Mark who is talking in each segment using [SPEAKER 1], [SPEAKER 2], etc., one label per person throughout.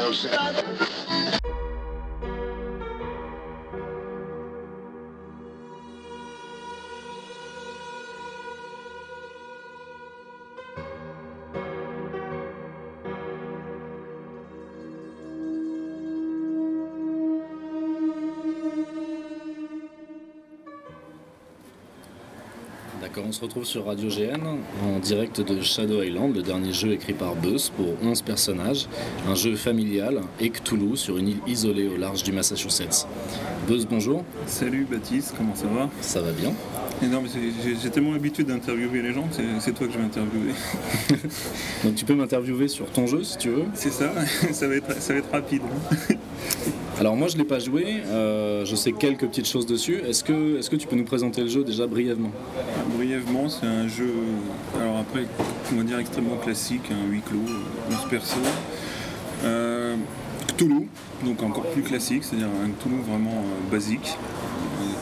[SPEAKER 1] know what D'accord, on se retrouve sur Radio GN en direct de Shadow Island, le dernier jeu écrit par Buzz pour 11 personnages, un jeu familial et Cthulhu sur une île isolée au large du Massachusetts. Buzz, bonjour.
[SPEAKER 2] Salut Baptiste, comment ça va?
[SPEAKER 1] Ça va bien.
[SPEAKER 2] Et non, mais j'ai- tellement l'habitude d'interviewer les gens que c'est- toi que je vais interviewer.
[SPEAKER 1] Donc tu peux m'interviewer sur ton jeu si tu veux.
[SPEAKER 2] C'est ça, ça va être, ça va être rapide. hein.
[SPEAKER 1] Alors moi je l'ai pas joué, euh, je sais quelques petites choses dessus. Est-ce que, est que tu peux nous présenter le jeu déjà brièvement?
[SPEAKER 2] Brièvement, c'est un jeu, alors après, on va dire extrêmement classique, un huis clos, 11 persos. Euh, Cthulhu, donc encore plus classique, c'est-à-dire un Cthulhu vraiment euh, basique,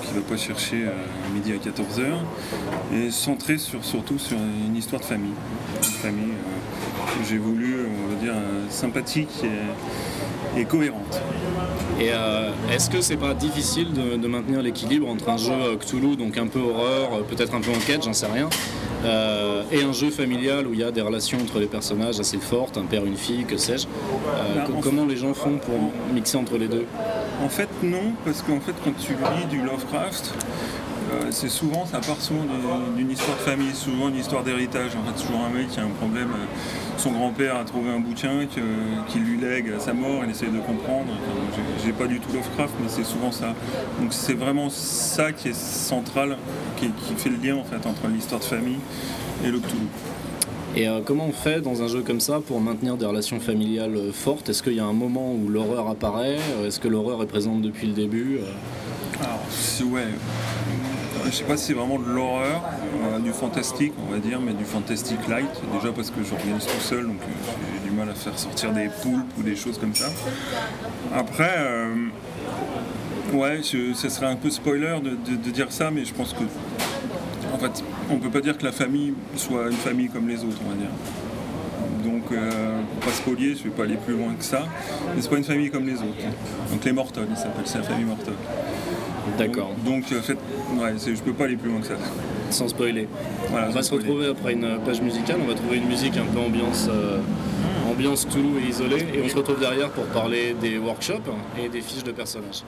[SPEAKER 2] euh, qui va pas chercher à midi à 14h, et centré sur, surtout sur une histoire de famille. Une famille euh, que j'ai voulu, on va dire, euh, sympathique et, cohérente.
[SPEAKER 1] Et euh, est-ce que c'est pas difficile de, de maintenir l'équilibre entre un jeu euh, Cthulhu, donc un peu horreur, euh, peut-être un peu enquête, j'en sais rien, euh, et un jeu familial où il y a des relations entre les personnages assez fortes, un père, une fille, que sais-je Euh,
[SPEAKER 2] Bah,
[SPEAKER 1] co-
[SPEAKER 2] en
[SPEAKER 1] Comment les gens font pour mixer entre les deux?
[SPEAKER 2] En fait, non, parce qu'en fait, quand tu lis du Lovecraft, euh, c'est souvent, ça part souvent d'une- histoire de famille, souvent une histoire d'héritage. En fait, toujours un mec qui a un problème. Son grand-père a trouvé un bouquin qui lui lègue à sa mort, il essaie de comprendre. Enfin, J'ai pas du tout Lovecraft, mais c'est souvent ça. Donc c'est vraiment ça qui est central, qui, qui fait le lien en fait entre l'histoire de famille et le Cthulhu.
[SPEAKER 1] Et euh, comment on fait dans un jeu comme ça pour maintenir des relations familiales euh, fortes? Est-ce qu'il y a un moment où l'horreur apparaît? Euh, Est-ce que l'horreur est présente depuis le début
[SPEAKER 2] Alors, ouais. Je sais pas si c'est vraiment de l'horreur, euh, du fantastique, on va dire, mais du fantastique light. Déjà parce que j'organise tout seul, donc j'ai du mal à faire sortir des poulpes ou des choses comme ça. Après, euh, ouais, je- ça serait un peu spoiler de, de- de dire ça, mais je pense que, en fait, on peut pas dire que la famille soit une famille comme les autres, on va dire. Donc, euh, pour pas spolier, je vais pas aller plus loin que ça, mais c'est pas une famille comme les autres. Donc les Morton, ils s'appellent, c'est la famille Morton.
[SPEAKER 1] D'accord,
[SPEAKER 2] Donc, en fait, ouais, je peux pas aller plus loin que ça.
[SPEAKER 1] Sans spoiler.
[SPEAKER 2] Voilà,
[SPEAKER 1] On va se retrouver après une page musicale, on va trouver une musique un peu ambiance, euh, ambiance Cthulhu et isolée, et on se retrouve derrière pour parler des workshops et des fiches de personnages.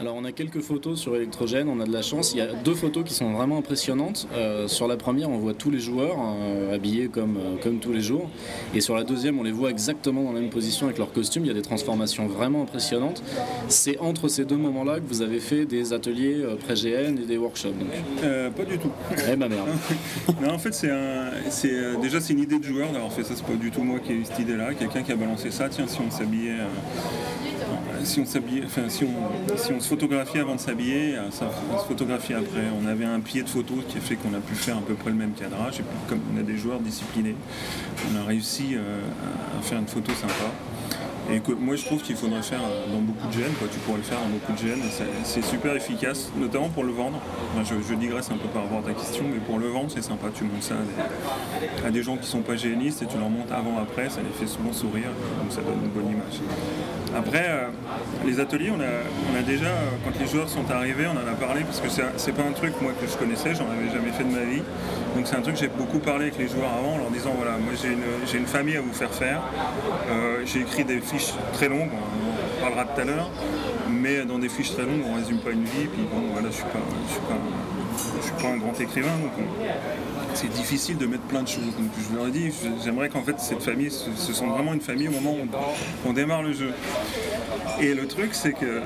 [SPEAKER 1] Alors on a quelques photos sur électrogène, on a de la chance. Il y a deux photos qui sont vraiment impressionnantes. Euh, sur la première, on voit tous les joueurs euh, habillés comme, euh, comme tous les jours. Et sur la deuxième, on les voit exactement dans la même position avec leur costume. Il y a des transformations vraiment impressionnantes. C'est entre ces deux moments-là que vous avez fait des ateliers pré-GN et des workshops. Donc.
[SPEAKER 2] Pas du tout.
[SPEAKER 1] Eh ben merde.
[SPEAKER 2] non, en fait, c'est un, déjà c'est une idée de joueur d'avoir fait ça. C'est pas du tout moi qui ai eu cette idée-là. Quelqu'un qui a balancé ça. Tiens, si on s'habillait, si on se photographiait avant de s'habiller, euh, on se photographiait après. On avait un pied de photo qui a fait qu'on a pu faire à peu près le même cadrage. Et puis, comme on a des joueurs disciplinés, on a réussi euh, à- faire une photo sympa. Et que moi je trouve qu'il faudrait faire euh, dans beaucoup de gènes, tu pourrais le faire dans beaucoup de gènes, c'est- super efficace, notamment pour le vendre. Je, digresse un peu par rapport à ta question, mais pour le vendre c'est sympa, tu montres ça à des, gens qui sont pas génistes et tu leur montres avant après, ça les fait souvent sourire, donc ça donne une bonne image. Après, euh, les ateliers, on a, déjà, quand les joueurs sont arrivés, on en a parlé, parce que c'est- pas un truc moi que je connaissais, j'en avais jamais fait de ma vie. Donc c'est un truc que j'ai beaucoup parlé avec les joueurs avant, en leur disant voilà, moi j'ai une, famille à vous faire faire. Euh, j'ai écrit des fiches très longues, on en parlera tout à l'heure, mais dans des fiches très longues, on résume pas une vie. Puis bon, voilà, je suis pas, suis pas, un grand écrivain, donc on- c'est difficile de mettre plein de choses. Donc je leur ai dit, j'aimerais qu'en fait cette famille se, se sente vraiment une famille au moment où on, on démarre le jeu. Et le truc, c'est que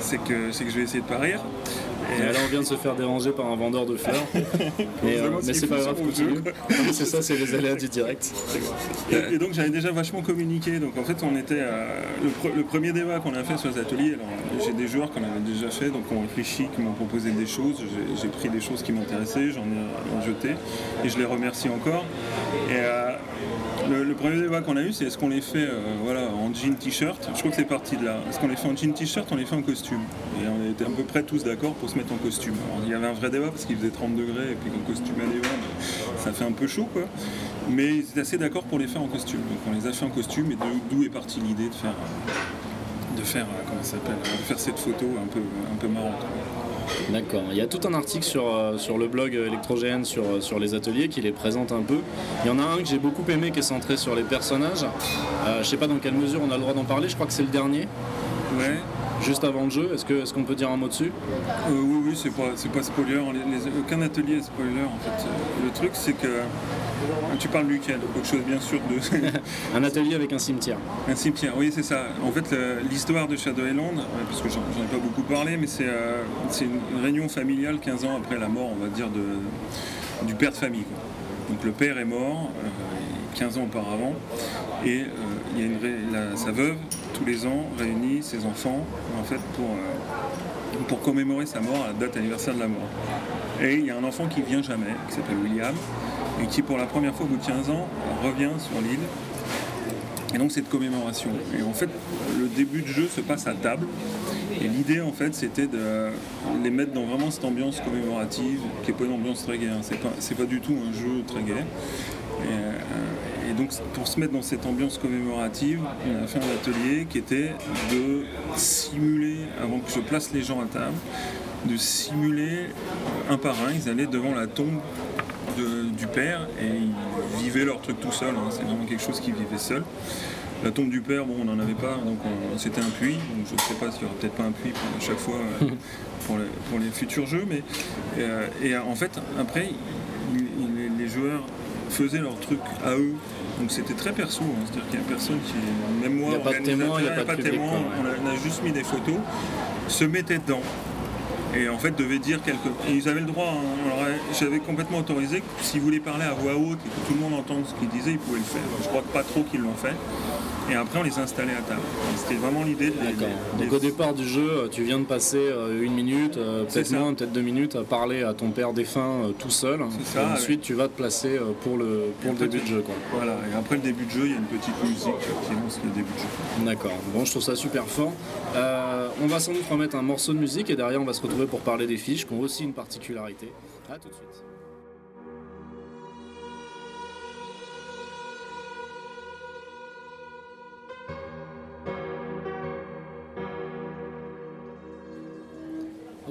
[SPEAKER 2] c'est que, que je vais essayer de pas rire.
[SPEAKER 1] Et là, on vient de se faire déranger par un vendeur de fleurs. mais
[SPEAKER 2] s'il
[SPEAKER 1] c'est pas grave, mais c'est ça, c'est les aléas du direct.
[SPEAKER 2] Et, et donc j'avais déjà vachement communiqué. Donc en fait, on était à- le, pre- le premier débat qu'on a fait sur les ateliers. Alors j'ai des joueurs qu'on avait déjà fait, donc ont réfléchi, qui m'ont proposé des choses. J'ai- J'ai pris des choses qui m'intéressaient, j'en ai jeté et je les remercie encore. Et euh, le, premier débat qu'on a eu, c'est est-ce qu'on les fait euh, voilà, en jean t-shirt? Je crois que c'est parti de là. Est-ce qu'on les fait en jean t-shirt On les fait en costume? Et on était à peu près tous d'accord pour se mettre en costume. Il y avait un vrai débat parce qu'il faisait 30 degrés et puis qu'en costume à l'hiver, ben, ça fait un peu chaud quoi. Mais ils étaient assez d'accord pour les faire en costume. Donc on les a fait en costume et d'où est partie l'idée de faire, euh, de faire, euh, comment ça faire cette photo un peu, un peu marrante.
[SPEAKER 1] D'accord. Il y a tout un article sur, euh, sur le blog électrogène sur, euh, sur les ateliers qui les présente un peu. Il y en a un que j'ai beaucoup aimé qui est centré sur les personnages. Euh, je sais pas dans quelle mesure on a le droit d'en parler, je crois que c'est le dernier,
[SPEAKER 2] Ouais.
[SPEAKER 1] juste avant le jeu. Est-ce qu'on peut dire un mot dessus?
[SPEAKER 2] Euh, oui, oui, c'est pas, c'est pas spoiler. Les- les- aucun atelier est spoiler en fait. Le truc c'est que tu parles duquel Quelque chose bien sûr de
[SPEAKER 1] Un atelier avec un cimetière.
[SPEAKER 2] un cimetière. Oui, c'est ça. En fait, l'histoire de Shadow Island, euh, parce que j'en ai pas beaucoup parlé, mais c'est euh, une réunion familiale 15 ans après la mort, on va dire, de, du père de famille. quoi. Donc le père est mort euh, 15 ans auparavant, et euh, il y a une ré- la- sa veuve tous les ans réunit ses enfants en fait pour euh, pour commémorer sa mort à la date anniversaire de la mort. Et il y a un enfant qui vient jamais, qui s'appelle William, et qui pour la première fois au bout de 15 ans revient sur l'île. Et donc cette commémoration. Et en fait, le début de jeu se passe à table. Et l'idée en fait c'était de les mettre dans vraiment cette ambiance commémorative, qui n'est pas une ambiance très gaie, hein. c'est pas, du tout un jeu très gai. Et, euh, et donc pour se mettre dans cette ambiance commémorative, on a fait un atelier qui était de simuler, avant que je place les gens à table, de simuler un par un, ils allaient devant la tombe de- du père et ils vivaient leur truc tout seul, hein. c'est vraiment quelque chose qu'ils vivaient seuls. La tombe du père, bon, on n'en avait pas, donc on- c'était un puits. Donc je ne sais pas s'il n'y aura peut-être pas un puits pour, à chaque fois euh, pour, les, pour les futurs jeux, mais euh, et euh, en fait après il- il- les joueurs faisaient leur truc à eux. Donc c'était très perso, hein. c'est-à-dire qu'il n'y a personne qui, même moi,
[SPEAKER 1] Il a pas de témoin, il y a pas de public,
[SPEAKER 2] témoin,
[SPEAKER 1] quoi, ouais.
[SPEAKER 2] on, a, on a juste mis des photos, se mettait dedans et en fait devait dire quelque ils avaient le droit hein. Euh, j'avais complètement autorisé que s'ils voulaient parler à voix haute et que tout le monde entende ce qu'ils disaient ils pouvaient le faire je crois pas trop qu'ils l'ont fait et après on les installait à table c'était vraiment l'idée de les-
[SPEAKER 1] Donc au départ du jeu, tu viens de passer euh, une minute, euh, peut-être moins, peut-être deux minutes, à parler à ton père défunt euh, tout seul.
[SPEAKER 2] C'est ça,
[SPEAKER 1] Et ensuite, tu vas te placer pour le, pour le début de jeu. Quoi.
[SPEAKER 2] voilà et après le début de jeu il y a une petite musique qui lance le début de jeu
[SPEAKER 1] D'accord. Bon, je trouve ça super fort. Euh, on va sans doute remettre un morceau de musique et derrière, on va se retrouver pour parler des fiches qui ont aussi une particularité. À tout de suite.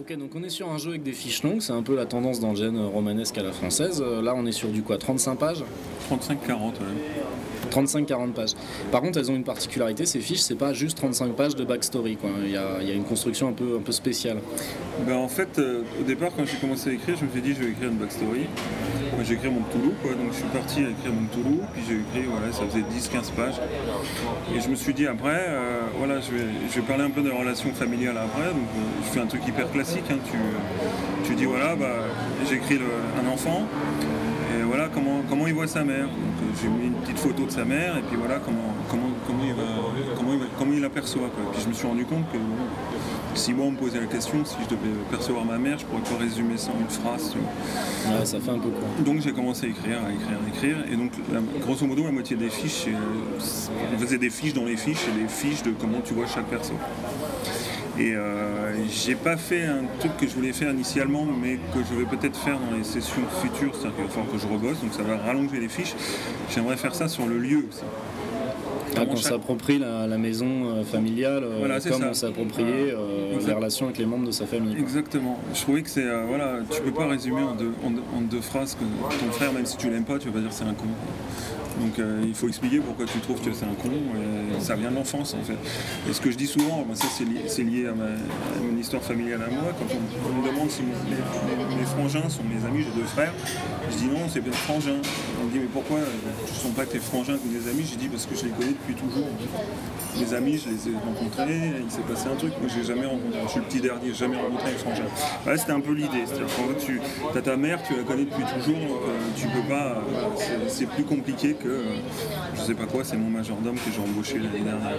[SPEAKER 1] Ok, donc on est sur un jeu avec des fiches longues, c'est un peu la tendance dans le gène romanesque à la française. Euh, Là, on est sur du quoi 35 pages
[SPEAKER 2] 35-40 ouais.
[SPEAKER 1] 35-40 pages. Par contre, elles ont une particularité, ces fiches, c'est pas juste 35 pages de backstory. Quoi. Il, y a, il y a une construction un peu, un peu spéciale.
[SPEAKER 2] Ben, en fait, euh, au départ, quand j'ai commencé à écrire, je me suis dit je vais écrire une backstory. J'ai écrit mon quoi, donc je suis parti à écrire mon Cthulhu, puis j'ai écrit, voilà, ça faisait 10-15 pages. Et je me suis dit après, euh, voilà, je vais, je vais parler un peu de la relation familiale après, donc euh, je fais un truc hyper classique. hein, tu, tu dis, voilà, bah, j'écris un enfant, et voilà comment, comment il voit sa mère. Euh, j'ai mis une petite photo de sa mère, et puis voilà comment, comment, comment, il, va, comment, il, comment il aperçoit. Puis je me suis rendu compte que si moi on me posait la question, si je devais percevoir ma mère, je pourrais pas résumer ça en une phrase.
[SPEAKER 1] Ouais, ça fait un peu court.
[SPEAKER 2] Donc j'ai commencé à écrire, à écrire, à écrire. Et donc la- grosso modo, la moitié des fiches, on faisait des fiches dans les fiches et des fiches de comment tu vois chaque perso. Et euh, j'ai pas fait un truc que je voulais faire initialement, mais que je vais peut-être faire dans les sessions futures, c'est-à-dire qu'il va falloir que je rebosse, donc ça va rallonger les fiches. J'aimerais faire ça sur le lieu aussi.
[SPEAKER 1] Ah,
[SPEAKER 2] Comment
[SPEAKER 1] qu'on
[SPEAKER 2] chaque-
[SPEAKER 1] s'approprie la, la maison euh, familiale, euh,
[SPEAKER 2] Voilà,
[SPEAKER 1] comme
[SPEAKER 2] ça.
[SPEAKER 1] on euh,
[SPEAKER 2] Exact.
[SPEAKER 1] les relations avec les membres de sa famille. quoi.
[SPEAKER 2] Exactement. Je trouvais que c'est. euh, voilà, tu peux pas résumer en deux, en deux- en deux phrases que ton frère, même si tu l'aimes pas, tu vas pas dire c'est un con. Donc euh, il faut expliquer pourquoi tu trouves que c'est un con. Et ça vient de l'enfance en fait. Et ce que je dis souvent, ben, ça c'est lié, à, ma, à mon histoire familiale à moi. Quand on, on me demande si mon- mes, frangins sont mes amis, j'ai deux frères, je dis non, c'est mes frangins. On me dit mais pourquoi euh, ce ne sont pas tes frangins ou des amis? Je dis parce que je les connais depuis toujours. Mes amis, je les ai rencontrés, il s'est passé un truc. Moi, j'ai jamais rencontré. Je suis le petit dernier, jamais rencontré étranger. C'était un peu l'idée. C'est-à-dire tu as ta mère, tu la connais depuis toujours, euh, tu peux pas. euh, c'est- plus compliqué que. euh, je sais pas quoi, c'est mon majordome que j'ai embauché l'année dernière.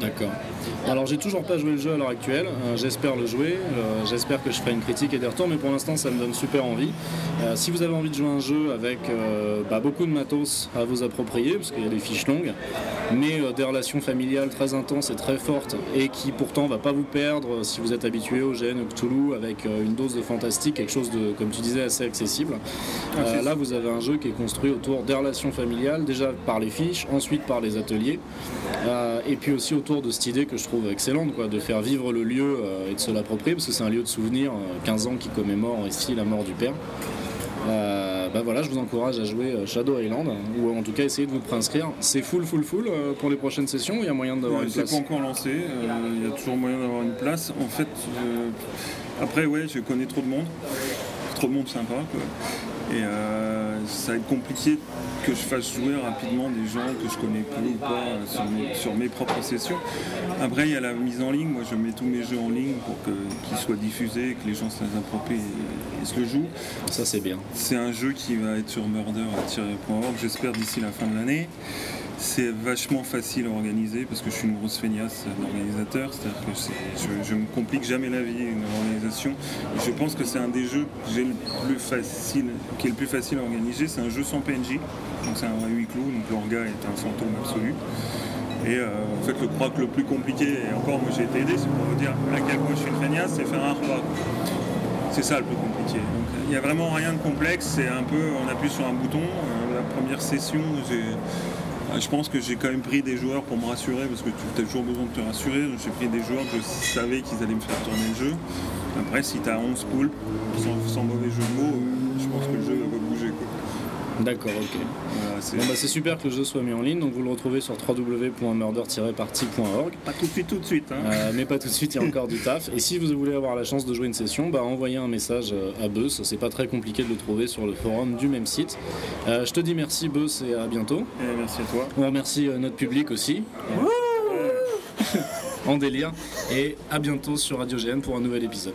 [SPEAKER 1] D'accord. Alors j'ai toujours pas joué le jeu à l'heure actuelle, Euh, j'espère le jouer, j'espère que je ferai une critique et des retours, mais pour l'instant ça me donne super envie. Si vous avez envie de jouer un jeu avec bah, beaucoup de matos à vous approprier, parce qu'il y a des fiches longues, mais euh, des relations familiales très intenses et très fortes, et qui pourtant va pas vous perdre euh, si vous êtes habitué au GN, au Cthulhu, avec euh, une dose de fantastique, quelque chose de, comme tu disais, assez accessible. Euh, là vous avez un jeu qui est construit autour des relations familiales, déjà par les fiches, ensuite par les ateliers. Et puis aussi autour de cette idée que je trouve excellente, quoi, de faire vivre le lieu et de se l'approprier, parce que c'est un lieu de souvenir, euh, 15 ans qui commémore ici la mort du père. Euh, bah voilà, je vous encourage à jouer euh, Shadow Island, ou en tout cas essayer de vous préinscrire. C'est full, full, full euh, pour les prochaines sessions, il y a moyen d'avoir une
[SPEAKER 2] c'est
[SPEAKER 1] place.
[SPEAKER 2] pas encore lancé, euh, il y a toujours moyen d'avoir une place. En fait, après, ouais, je connais trop de monde, trop de monde sympa, quoi. Et ça va être compliqué que je fasse jouer rapidement des gens que je connais plus ou pas sur mes, sur mes propres sessions. Après, il y a la mise en ligne. Moi, je mets tous mes jeux en ligne pour qu'ils soient diffusés, que les gens se les approprient et, et se le jouent.
[SPEAKER 1] Ça c'est bien.
[SPEAKER 2] C'est un jeu qui va être sur murder.org, j'espère d'ici la fin de l'année. C'est vachement facile à organiser parce que je suis une grosse feignasse d'organisateur, c'est-à-dire que je, je me complique jamais la vie une organisation. Je pense que c'est un des jeux qui est le plus facile à organiser. C'est un jeu sans PNJ, donc c'est un vrai huis clos, donc l'orga est un fantôme absolu. Et euh, en fait, le croc le plus compliqué, et encore moi j'ai été aidé, c'est pour vous dire à quel point je suis une feignasse, c'est faire un repas. C'est ça le plus compliqué. Il n'y a vraiment rien de complexe, c'est un peu, on appuie sur un bouton. Euh, la première session, j'ai, je pense que j'ai quand même pris des joueurs pour me rassurer, parce que tu as toujours besoin de te rassurer. J'ai pris des joueurs que je savais qu'ils allaient me faire tourner le jeu. Après, si tu as 11 poules, sans, mauvais jeu de mots, je pense que le jeu va bouger.
[SPEAKER 1] D'accord, ok.
[SPEAKER 2] Voilà, c'est
[SPEAKER 1] Bon bah c'est super que le jeu soit mis en ligne, donc vous le retrouvez sur www.murder-party.org.
[SPEAKER 2] pas tout de suite, tout de suite. hein.
[SPEAKER 1] Euh, mais pas tout de suite, il y a encore du taf. Et si vous voulez avoir la chance de jouer une session, bah, envoyez un message euh, à Beus. C'est pas très compliqué de le trouver sur le forum du même site. Euh, je te dis merci Beus et à bientôt.
[SPEAKER 2] Et merci à toi.
[SPEAKER 1] On remercie notre public aussi. en délire. Et à bientôt sur Radio GN pour un nouvel épisode.